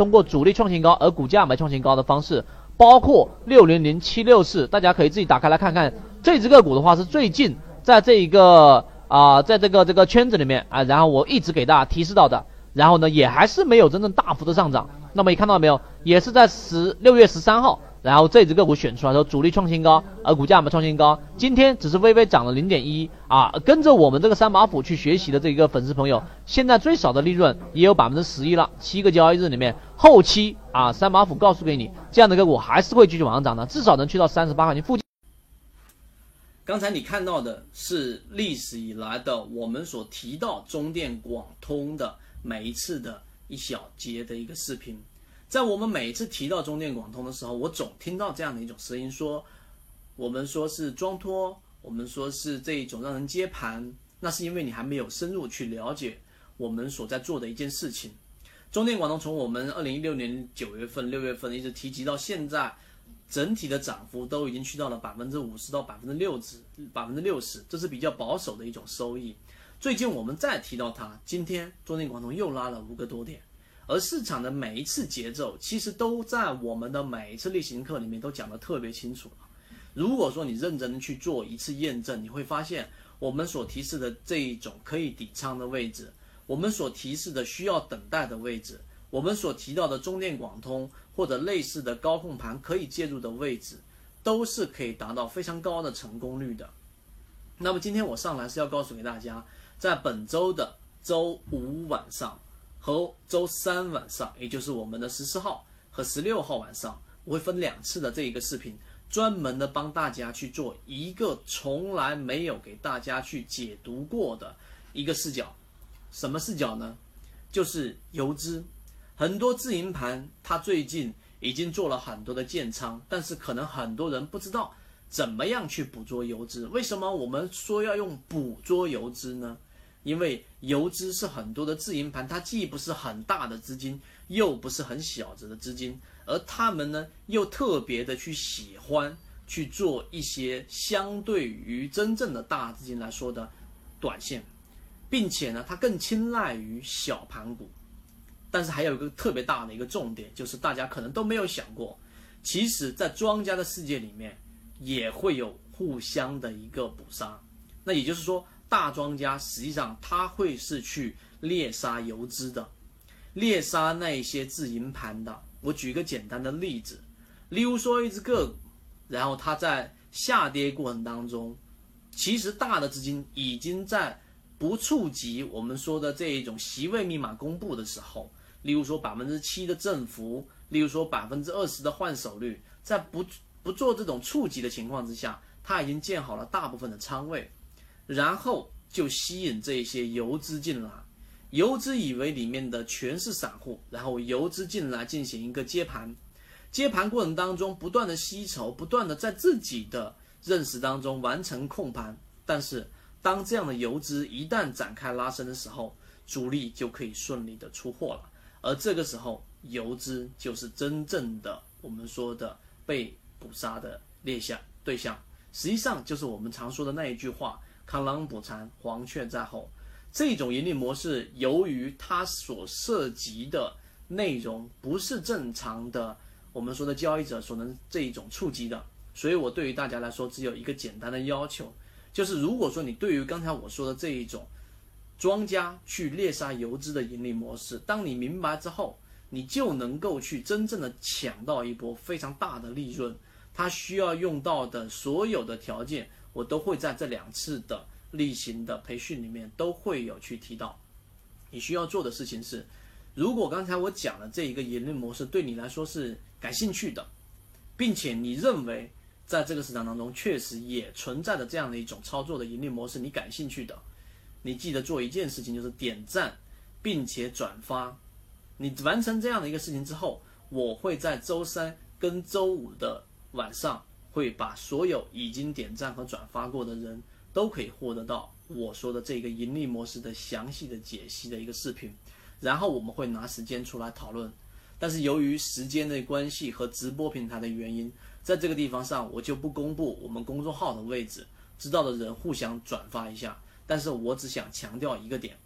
通过主力创新高而股价没创新高的方式，包括六零零七六四，大家可以自己打开来看看。这只个股的话是最近在这一个啊，在这个这个圈子里面啊，然后我一直给大家提示到的，然后呢也还是没有真正大幅的上涨。那么你看到没有？也是在十六月十三号。然后这只个股选出来说主力创新高，而股价没创新高，今天只是微微涨了零点一啊。跟着我们这个三把斧去学习的这一个粉丝朋友，现在最少的利润也有百分之十一了。七个交易日里面，后期啊三把斧告诉给你，这样的个股还是会继续往上涨的，至少能去到三十八块钱附近。刚才你看到的是历史以来的我们所提到中电广通的每一次的一小节的一个视频。在我们每次提到中电广通的时候，我总听到这样的一种声音：说我们说是装托，我们说是这一种让人接盘，那是因为你还没有深入去了解我们所在做的一件事情。中电广通从我们二零一六年九月份、六月份一直提及到现在，整体的涨幅都已经去到了百分之五十到百分之六十，百分之六十，这是比较保守的一种收益。最近我们再提到它，今天中电广通又拉了五个多点。而市场的每一次节奏，其实都在我们的每一次例行课里面都讲得特别清楚了。如果说你认真的去做一次验证，你会发现我们所提示的这一种可以抵仓的位置，我们所提示的需要等待的位置，我们所提到的中电广通或者类似的高控盘可以介入的位置，都是可以达到非常高的成功率的。那么今天我上来是要告诉给大家，在本周的周五晚上。和周三晚上，也就是我们的十四号和十六号晚上，我会分两次的这一个视频，专门的帮大家去做一个从来没有给大家去解读过的一个视角。什么视角呢？就是游资，很多自营盘它最近已经做了很多的建仓，但是可能很多人不知道怎么样去捕捉游资。为什么我们说要用捕捉游资呢？因为游资是很多的自营盘，它既不是很大的资金，又不是很小的资金，而他们呢又特别的去喜欢去做一些相对于真正的大资金来说的短线，并且呢它更青睐于小盘股。但是还有一个特别大的一个重点，就是大家可能都没有想过，其实在庄家的世界里面也会有互相的一个捕杀。那也就是说。大庄家实际上他会是去猎杀游资的，猎杀那些自营盘的。我举一个简单的例子，例如说一只个股，然后它在下跌过程当中，其实大的资金已经在不触及我们说的这一种席位密码公布的时候，例如说百分之七的振幅，例如说百分之二十的换手率，在不不做这种触及的情况之下，它已经建好了大部分的仓位。然后就吸引这些游资进来，游资以为里面的全是散户，然后游资进来进行一个接盘，接盘过程当中不断的吸筹，不断的在自己的认识当中完成控盘。但是当这样的游资一旦展开拉升的时候，主力就可以顺利的出货了，而这个时候游资就是真正的我们说的被捕杀的猎象对象，实际上就是我们常说的那一句话。螳螂捕蝉，黄雀在后。这种盈利模式，由于它所涉及的内容不是正常的，我们说的交易者所能这一种触及的，所以我对于大家来说，只有一个简单的要求，就是如果说你对于刚才我说的这一种庄家去猎杀游资的盈利模式，当你明白之后，你就能够去真正的抢到一波非常大的利润。它需要用到的所有的条件。我都会在这两次的例行的培训里面都会有去提到。你需要做的事情是，如果刚才我讲的这一个盈利模式对你来说是感兴趣的，并且你认为在这个市场当中确实也存在着这样的一种操作的盈利模式，你感兴趣的，你记得做一件事情，就是点赞并且转发。你完成这样的一个事情之后，我会在周三跟周五的晚上。会把所有已经点赞和转发过的人都可以获得到我说的这个盈利模式的详细的解析的一个视频，然后我们会拿时间出来讨论。但是由于时间的关系和直播平台的原因，在这个地方上我就不公布我们公众号的位置，知道的人互相转发一下。但是我只想强调一个点，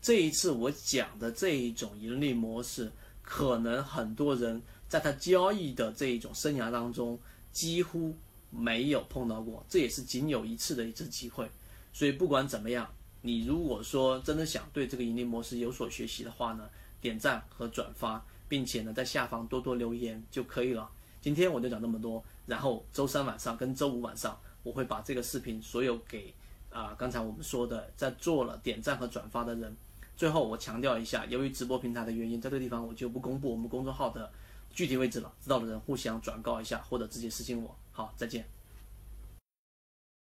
这一次我讲的这一种盈利模式，可能很多人在他交易的这一种生涯当中几乎没有碰到过，这也是仅有一次的一次机会。所以不管怎么样，你如果说真的想对这个盈利模式有所学习的话呢，点赞和转发，并且呢在下方多多留言就可以了。今天我就讲这么多，然后周三晚上跟周五晚上我会把这个视频所有给啊刚才我们说的在做了点赞和转发的人。最后我强调一下，由于直播平台的原因，在这个地方我就不公布我们公众号的具体位置了，知道的人互相转告一下或者直接私信我。好，再见。